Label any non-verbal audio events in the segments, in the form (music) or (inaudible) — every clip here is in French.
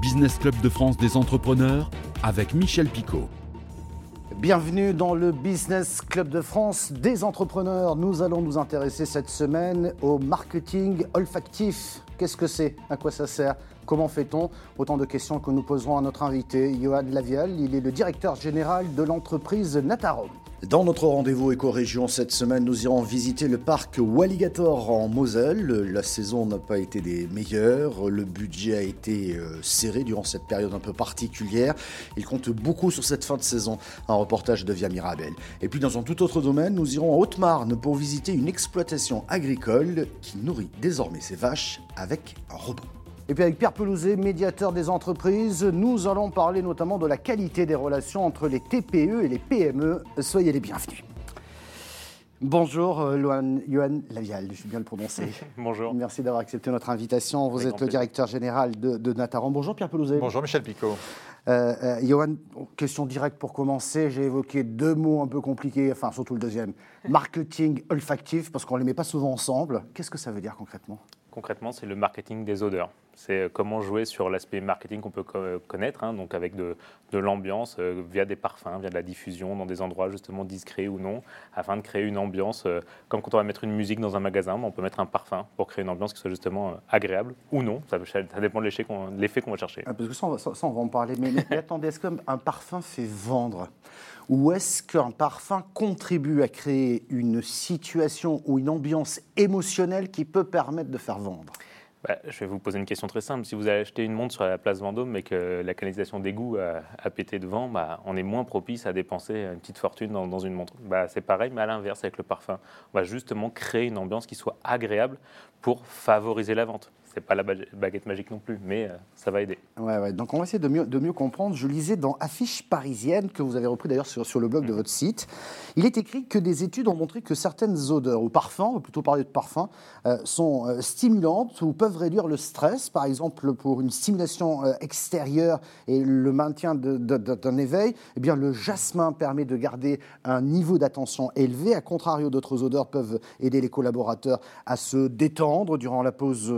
Business Club de France des entrepreneurs avec Michel Picot. Bienvenue dans le Business Club de France des entrepreneurs. Nous allons nous intéresser cette semaine au marketing olfactif. Qu'est-ce que c'est? À quoi ça sert? Comment fait-on? Autant de questions que nous poserons à notre invité, Johan Lavial. Il est le directeur général de l'entreprise Natarom. Dans notre rendez-vous éco-région cette semaine, nous irons visiter le parc Walligator en Moselle. La saison n'a pas été des meilleures, le budget a été euh, serré durant cette période un peu particulière. Il compte beaucoup sur cette fin de saison. Un reportage de Via Mirabel. Et puis dans un tout autre domaine, nous irons en Haute-Marne pour visiter une exploitation agricole qui nourrit désormais ses vaches avec un robot. Et puis avec Pierre Pelouzet, médiateur des entreprises, nous allons parler notamment de la qualité des relations entre les TPE et les PME. Soyez les bienvenus. Bonjour, euh, Johan Lavial, je suis bien le prononcer. (laughs) Bonjour. Merci d'avoir accepté notre invitation. Vous êtes le directeur général de, de, Nataran. Bonjour Pierre Pelouzet. Bonjour Michel Picot. Euh, euh, Johan, question directe pour commencer. J'ai évoqué deux mots un peu compliqués, enfin surtout le deuxième. (laughs) Marketing olfactif, parce qu'on ne les met pas souvent ensemble. Qu'est-ce que ça veut dire concrètement? Concrètement, c'est le marketing des odeurs. C'est euh, comment jouer sur l'aspect marketing qu'on peut connaître, hein, donc avec de, l'ambiance euh, via des parfums, via de la diffusion dans des endroits justement discrets ou non, afin de créer une ambiance, euh, comme quand on va mettre une musique dans un magasin, on peut mettre un parfum pour créer une ambiance qui soit justement agréable ou non. Ça, dépend de l'effet qu'on va chercher. Ah, parce que ça, on va, en parler. Mais, mais attendez, est-ce qu'un parfum fait vendre? Ou est-ce qu'un parfum contribue à créer une situation ou une ambiance émotionnelle qui peut permettre de faire vendre? Bah, je vais vous poser une question très simple. Si vous avez acheté une montre sur la place Vendôme mais que la canalisation d'égout a, pété devant, bah, on est moins propice à dépenser une petite fortune dans, une montre. Bah, c'est pareil, mais à l'inverse avec le parfum. On va justement créer une ambiance qui soit agréable pour favoriser la vente c'est pas la baguette magique non plus, mais euh, ça va aider. Ouais, ouais, Donc on va essayer de mieux, de mieux comprendre. Je lisais dans Affiche parisienne, que vous avez repris d'ailleurs sur, sur le blog de mm. votre site, il est écrit que des études ont montré que certaines odeurs ou parfums, ou plutôt parler de parfums, euh, sont euh, stimulantes ou peuvent réduire le stress, par exemple pour une stimulation extérieure et le maintien d'un éveil. Eh bien, le jasmin permet de garder un niveau d'attention élevé. À contrario, d'autres odeurs peuvent aider les collaborateurs à se détendre durant la pause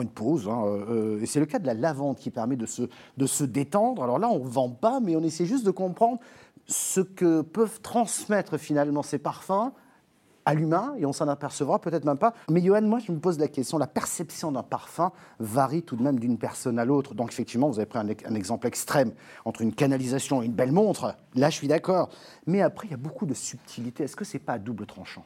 une pause. Hein, euh, et c'est le cas de la lavande qui permet de se, de se détendre. Alors là, on ne vend pas, mais on essaie juste de comprendre ce que peuvent transmettre finalement ces parfums à l'humain, et on s'en apercevra peut-être même pas. Mais Johan, moi, je me pose la question, la perception d'un parfum varie tout de même d'une personne à l'autre. Donc effectivement, vous avez pris un, un, exemple extrême entre une canalisation et une belle montre. Là, je suis d'accord. Mais après, il y a beaucoup de subtilité. Est-ce que c'est pas à double tranchant?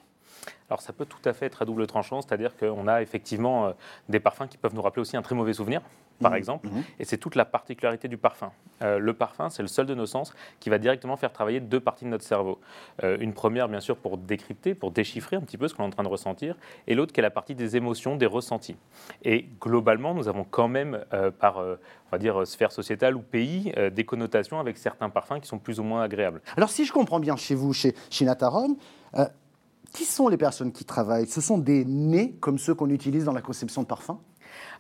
Alors ça peut tout à fait être à double tranchant, c'est-à-dire qu'on a effectivement euh, des parfums qui peuvent nous rappeler aussi un très mauvais souvenir, par mmh. exemple, mmh. et c'est toute la particularité du parfum. Euh, le parfum, c'est le seul de nos sens qui va directement faire travailler deux parties de notre cerveau. Euh, une première, bien sûr, pour décrypter, pour déchiffrer un petit peu ce qu'on est en train de ressentir, et l'autre qui est la partie des émotions, des ressentis. Et globalement, nous avons quand même, par, on va dire, sphère sociétale ou pays, des connotations avec certains parfums qui sont plus ou moins agréables. Alors si je comprends bien chez vous, chez, chez Natarom, qui sont les personnes qui travaillent? Ce sont des nez comme ceux qu'on utilise dans la conception de parfums?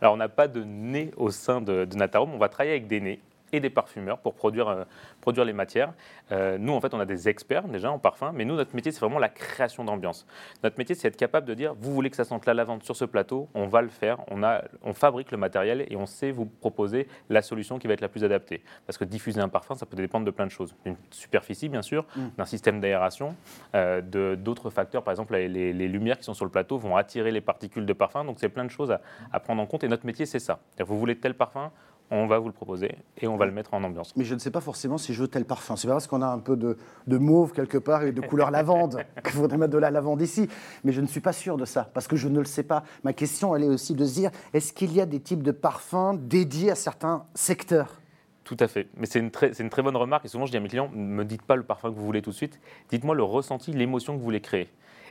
Alors, on n'a pas de nez au sein de, de. On va travailler avec des nez et des parfumeurs pour produire, euh, produire les matières. Euh, nous, en fait, on a des experts déjà en parfum, mais nous, notre métier, c'est vraiment la création d'ambiance. Notre métier, c'est être capable de dire, vous voulez que ça sente la lavande sur ce plateau, on va le faire, on, a, on fabrique le matériel et on sait vous proposer la solution qui va être la plus adaptée. Parce que diffuser un parfum, ça peut dépendre de plein de choses. D'une superficie, bien sûr, mm. d'un système d'aération, euh, d'autres facteurs, par exemple, les, les, lumières qui sont sur le plateau vont attirer les particules de parfum, donc c'est plein de choses à, à prendre en compte et notre métier, c'est ça. Vous voulez tel parfum, on va vous le proposer et on va le mettre en ambiance. Mais je ne sais pas forcément si je veux tel parfum. C'est pas parce qu'on a un peu de, mauve quelque part et de couleur lavande (laughs) qu'il faudrait mettre de la lavande ici. Mais je ne suis pas sûr de ça parce que je ne le sais pas. Ma question, elle est aussi de se dire est-ce qu'il y a des types de parfums dédiés à certains secteurs? Tout à fait. Mais c'est une, très, une très bonne remarque. Et souvent, je dis à mes clients, ne me dites pas le parfum que vous voulez tout de suite. Dites-moi le ressenti, l'émotion que vous voulez créer.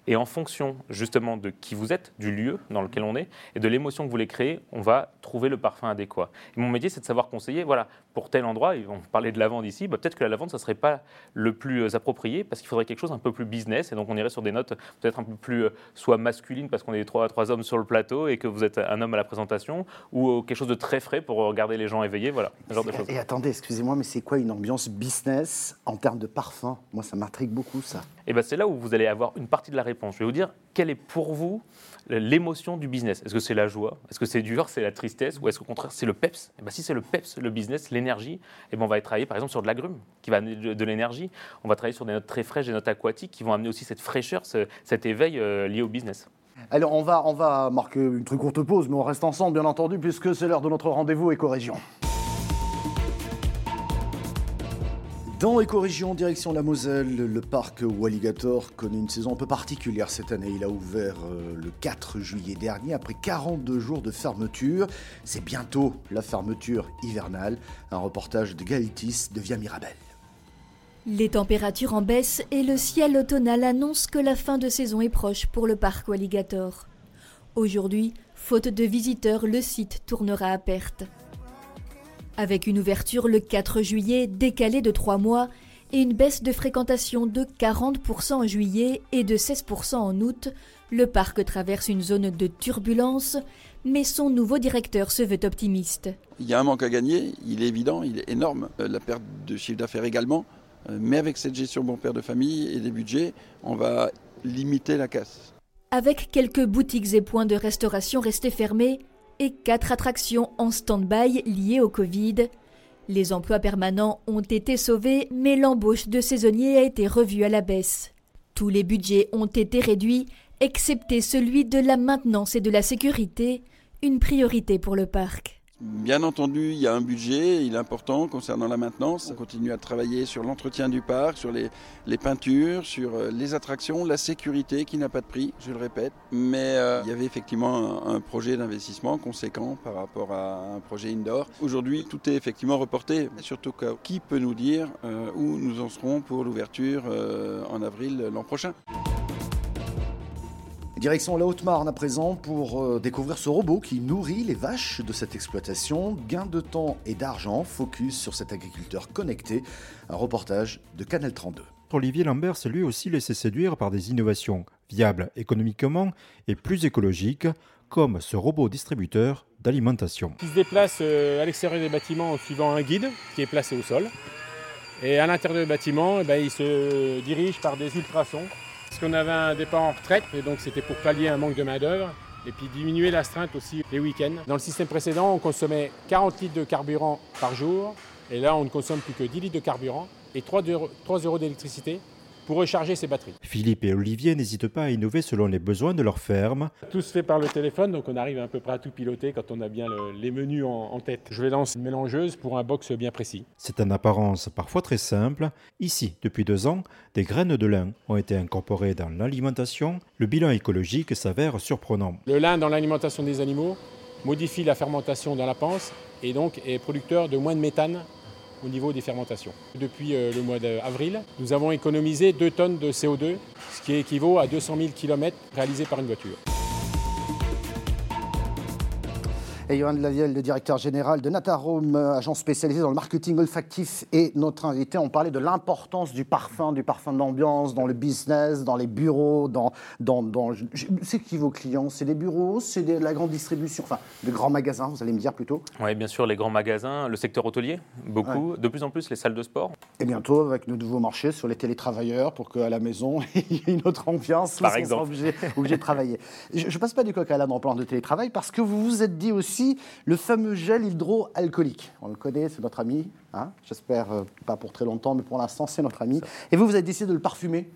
Et en fonction justement de qui vous êtes, du lieu dans lequel on est, et de l'émotion que vous voulez créer, on va trouver le parfum adéquat. Et mon métier, c'est de savoir conseiller, voilà, pour tel endroit, on parlait de lavande ici, bah, peut-être que la lavande, ça ne serait pas le plus euh, approprié, parce qu'il faudrait quelque chose un peu plus business, et donc on irait sur des notes peut-être un peu plus euh, soit masculines, parce qu'on est trois, trois hommes sur le plateau, et que vous êtes un homme à la présentation, ou euh, quelque chose de très frais pour regarder les gens éveillés, voilà, ce genre de choses. Et attendez, excusez-moi, mais c'est quoi une ambiance business en termes de parfum? Moi, ça m'intrigue beaucoup, ça. Et ben c'est là où vous allez avoir une partie de la réponse. Je vais vous dire quelle est pour vous l'émotion du business? Est-ce que c'est la joie? Est-ce que c'est dur? C'est la tristesse? Ou est-ce qu'au contraire c'est le peps? Et ben, Si c'est le peps, le business, l'énergie, et ben, on va travailler par exemple sur de l'agrume qui va amener de, l'énergie. On va travailler sur des notes très fraîches, des notes aquatiques qui vont amener aussi cette fraîcheur, cet éveil euh, lié au business. Alors on va, on va marquer une très courte pause, mais on reste ensemble bien entendu puisque c'est l'heure de notre rendez-vous éco-région. Dans Éco-Région, direction la Moselle, le parc Walligator connaît une saison un peu particulière cette année. Il a ouvert euh, le 4 juillet dernier après 42 jours de fermeture. C'est bientôt la fermeture hivernale. Un reportage de Gaëtis de Via Mirabel. Les températures en baisse et le ciel automnal annoncent que la fin de saison est proche pour le parc Walligator. Aujourd'hui, faute de visiteurs, le site tournera à perte. Avec une ouverture le 4 juillet décalée de 3 mois et une baisse de fréquentation de 40% en juillet et de 16% en août, le parc traverse une zone de turbulence, mais son nouveau directeur se veut optimiste. Il y a un manque à gagner, il est évident, il est énorme, euh, la perte de chiffre d'affaires également, euh, mais avec cette gestion bon père de famille et des budgets, on va limiter la casse. Avec quelques boutiques et points de restauration restés fermés, et quatre attractions en stand-by liées au Covid. Les emplois permanents ont été sauvés, mais l'embauche de saisonniers a été revue à la baisse. Tous les budgets ont été réduits, excepté celui de la maintenance et de la sécurité, une priorité pour le parc. Bien entendu, il y a un budget, il est important concernant la maintenance. On continue à travailler sur l'entretien du parc, sur les, peintures, sur euh, les attractions, la sécurité qui n'a pas de prix, je le répète. Mais euh, il y avait effectivement un, projet d'investissement conséquent par rapport à un projet indoor. Aujourd'hui, tout est effectivement reporté. Surtout qui peut nous dire euh, où nous en serons pour l'ouverture en avril l'an prochain? Direction la Haute-Marne à présent pour euh, découvrir ce robot qui nourrit les vaches de cette exploitation. Gain de temps et d'argent, focus sur cet agriculteur connecté. Un reportage de Canal 32. Olivier Lambert s'est lui aussi laissé séduire par des innovations viables économiquement et plus écologiques, comme ce robot distributeur d'alimentation. Il se déplace euh, à l'extérieur des bâtiments en suivant un guide qui est placé au sol. Et à l'intérieur du bâtiment, eh ben, il se dirige par des ultrasons parce qu'on avait un départ en retraite, et donc c'était pour pallier un manque de main-d'œuvre et puis diminuer l'astreinte aussi les week-ends. Dans le système précédent, on consommait 40 litres de carburant par jour, et là, on ne consomme plus que 10 litres de carburant et 3 euros d'électricité pour recharger ses batteries. Philippe et Olivier n'hésitent pas à innover selon les besoins de leur ferme. Tout se fait par le téléphone, donc on arrive à peu près à tout piloter quand on a bien les menus en, tête. Je vais lancer une mélangeuse pour un box bien précis. C'est en apparence parfois très simple. Ici, depuis deux ans, des graines de lin ont été incorporées dans l'alimentation. Le bilan écologique s'avère surprenant. Le lin dans l'alimentation des animaux modifie la fermentation dans la panse et donc est producteur de moins de méthane au niveau des fermentations. Depuis euh, le mois d'avril, nous avons économisé 2 tonnes de CO2, ce qui équivaut à 200 000 km réalisés par une voiture. Et Johan Lavielle, le directeur général de Natarome, agence spécialisée dans le marketing olfactif, et notre invité. On parlait de l'importance du parfum, du parfum d'ambiance dans le business, dans les bureaux, dans. dans, dans c'est qui vos clients? C'est des bureaux? C'est de la grande distribution? Enfin, de grands magasins, vous allez me dire plutôt Oui, bien sûr, les grands magasins, le secteur hôtelier, beaucoup. De plus en plus, les salles de sport. Et bientôt, avec nos nouveaux marchés sur les télétravailleurs, pour qu'à la maison, (laughs) il y ait une autre ambiance, Par exemple. obligé, obligé de travailler. Je ne passe pas du coq à l'âne en parlant de télétravail, parce que vous vous êtes dit aussi le fameux gel hydroalcoolique. On le connaît, c'est notre ami. Hein. J'espère euh, pas pour très longtemps, mais pour l'instant, c'est notre ami. Et vous, vous avez décidé de le parfumer?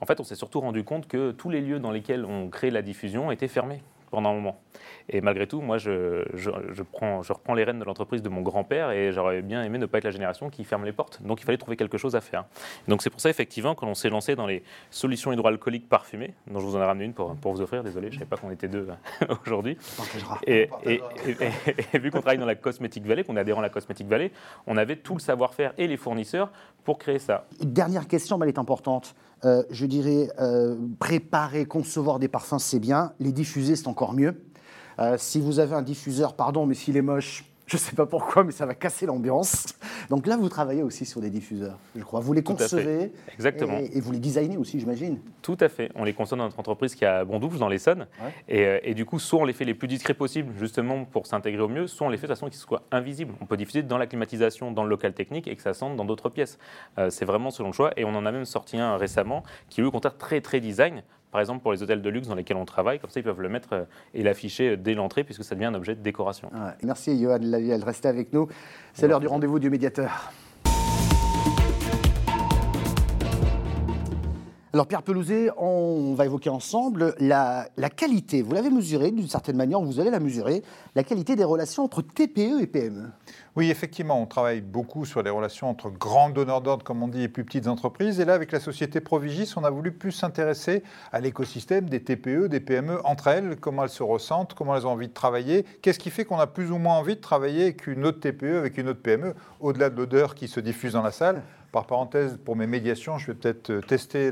En fait, on s'est surtout rendu compte que tous les lieux dans lesquels on crée la diffusion étaient fermés pendant un moment. Et malgré tout, moi, je, je, prends, je reprends les rênes de l'entreprise de mon grand-père et j'aurais bien aimé ne pas être la génération qui ferme les portes. Donc il fallait trouver quelque chose à faire. Donc c'est pour ça, effectivement, quand on s'est lancé dans les solutions hydroalcooliques parfumées, dont je vous en ai ramené une pour, pour vous offrir, désolé, je ne savais pas qu'on était deux euh, (laughs) aujourd'hui. Et, et, vu qu'on travaille dans la Cosmetic Valley, qu'on est adhérent à la Cosmetic Valley, on avait tout le savoir-faire et les fournisseurs pour créer ça. Dernière question, mais elle est importante. Euh, je dirais, euh, préparer, concevoir des parfums, c'est bien. Les diffuser, c'est encore mieux. Euh, si vous avez un diffuseur, pardon, mais s'il est moche, Je ne sais pas pourquoi, mais ça va casser l'ambiance. Donc là, vous travaillez aussi sur des diffuseurs, je crois. Vous les concevez. Exactement. Et, vous les designez aussi, j'imagine. Tout à fait. On les conçoit dans notre entreprise qui est à Bondoufle, dans l'Essonne. Euh, et, du coup, soit on les fait les plus discrets possibles, justement pour s'intégrer au mieux, soit on les fait de façon qu'ils soient invisibles. On peut diffuser dans la climatisation, dans le local technique et que ça sente dans d'autres pièces. Euh, c'est vraiment selon le choix. Et on en a même sorti un récemment qui est au contraire très, très design par exemple pour les hôtels de luxe dans lesquels on travaille. Comme ça, ils peuvent le mettre euh, et l'afficher euh, dès l'entrée puisque ça devient un objet de décoration. Merci Johan Lavielle, restez avec nous. C'est l'heure du rendez-vous du médiateur. Alors Pierre Pelouzet, on va évoquer ensemble la, qualité. Vous l'avez mesurée d'une certaine manière, vous allez la mesurer, la qualité des relations entre TPE et PME. Oui, effectivement, on travaille beaucoup sur les relations entre grands donneurs d'ordre, comme on dit, et plus petites entreprises. Et là, avec la société Provigis, on a voulu plus s'intéresser à l'écosystème des TPE, des PME entre elles, comment elles se ressentent, comment elles ont envie de travailler, qu'est-ce qui fait qu'on a plus ou moins envie de travailler avec une autre TPE, avec une autre PME, au-delà de l'odeur qui se diffuse dans la salle. Par parenthèse, pour mes médiations, je vais peut-être euh, tester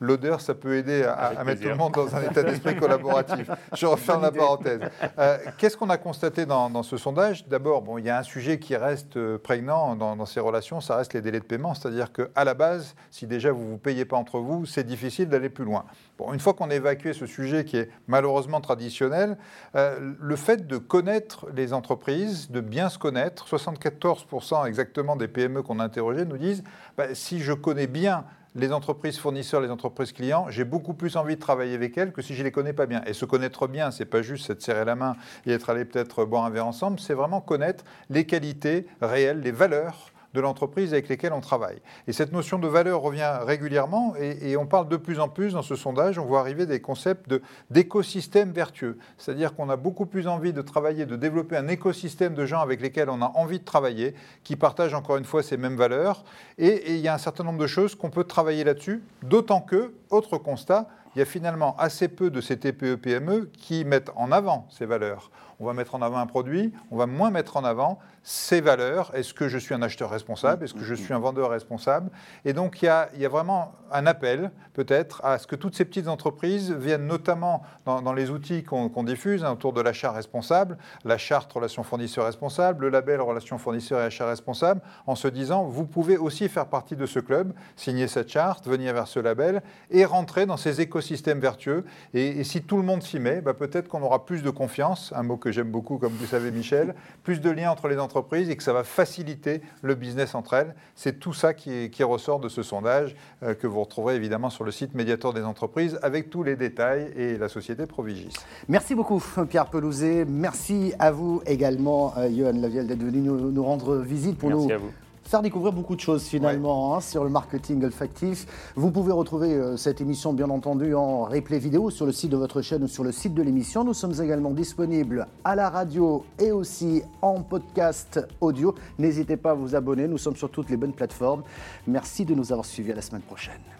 l'odeur. Ça peut aider à, mettre tout le monde dans un état d'esprit (laughs) collaboratif. Je referme la parenthèse. Euh, qu'est-ce qu'on a constaté dans, ce sondage? D'abord, bon, il y a un sujet qui reste euh, prégnant dans, ces relations, ça reste les délais de paiement. C'est-à-dire qu'à la base, si déjà vous ne vous payez pas entre vous, c'est difficile d'aller plus loin. Bon, une fois qu'on a évacué ce sujet qui est malheureusement traditionnel, le fait de connaître les entreprises, de bien se connaître, 74% exactement des PME qu'on a interrogées nous disent bah, si je connais bien les entreprises fournisseurs, les entreprises clients, j'ai beaucoup plus envie de travailler avec elles que si je les connais pas bien. Et se connaître bien, c'est pas juste se serrer la main et être allé peut-être boire un verre ensemble, c'est vraiment connaître les qualités réelles, les valeurs de l'entreprise avec lesquelles on travaille. Et cette notion de valeur revient régulièrement et, on parle de plus en plus dans ce sondage, on voit arriver des concepts d'écosystème vertueux. C'est-à-dire qu'on a beaucoup plus envie de travailler, de développer un écosystème de gens avec lesquels on a envie de travailler, qui partagent encore une fois ces mêmes valeurs. Et, il y a un certain nombre de choses qu'on peut travailler là-dessus, d'autant que, autre constat, il y a finalement assez peu de ces TPE-PME qui mettent en avant ces valeurs on va mettre en avant un produit, on va moins mettre en avant ses valeurs. Est-ce que je suis un acheteur responsable? Est-ce que je suis un vendeur responsable? Et donc, il y, a, vraiment un appel, peut-être, à ce que toutes ces petites entreprises viennent notamment dans, les outils qu'on diffuse hein, autour de l'achat responsable, la charte relation fournisseur responsable, le label relation fournisseur et achat responsable, en se disant, vous pouvez aussi faire partie de ce club, signer cette charte, venir vers ce label et rentrer dans ces écosystèmes vertueux. Et, si tout le monde s'y met, bah, peut-être qu'on aura plus de confiance, un mot que j'aime beaucoup, comme vous savez, Michel, plus de liens entre les entreprises et que ça va faciliter le business entre elles. C'est tout ça qui, ressort de ce sondage euh, que vous retrouverez évidemment sur le site Médiateur des entreprises avec tous les détails et la société Provigis. Merci beaucoup, Pierre Pelouzet. Merci à vous également, euh, Johan Lavielle, d'être venu nous, rendre visite pour Merci nous à vous faire découvrir beaucoup de choses finalement hein, sur le marketing olfactif. Vous pouvez retrouver euh, cette émission bien entendu en replay vidéo sur le site de votre chaîne ou sur le site de l'émission. Nous sommes également disponibles à la radio et aussi en podcast audio. N'hésitez pas à vous abonner, nous sommes sur toutes les bonnes plateformes. Merci de nous avoir suivis à la semaine prochaine.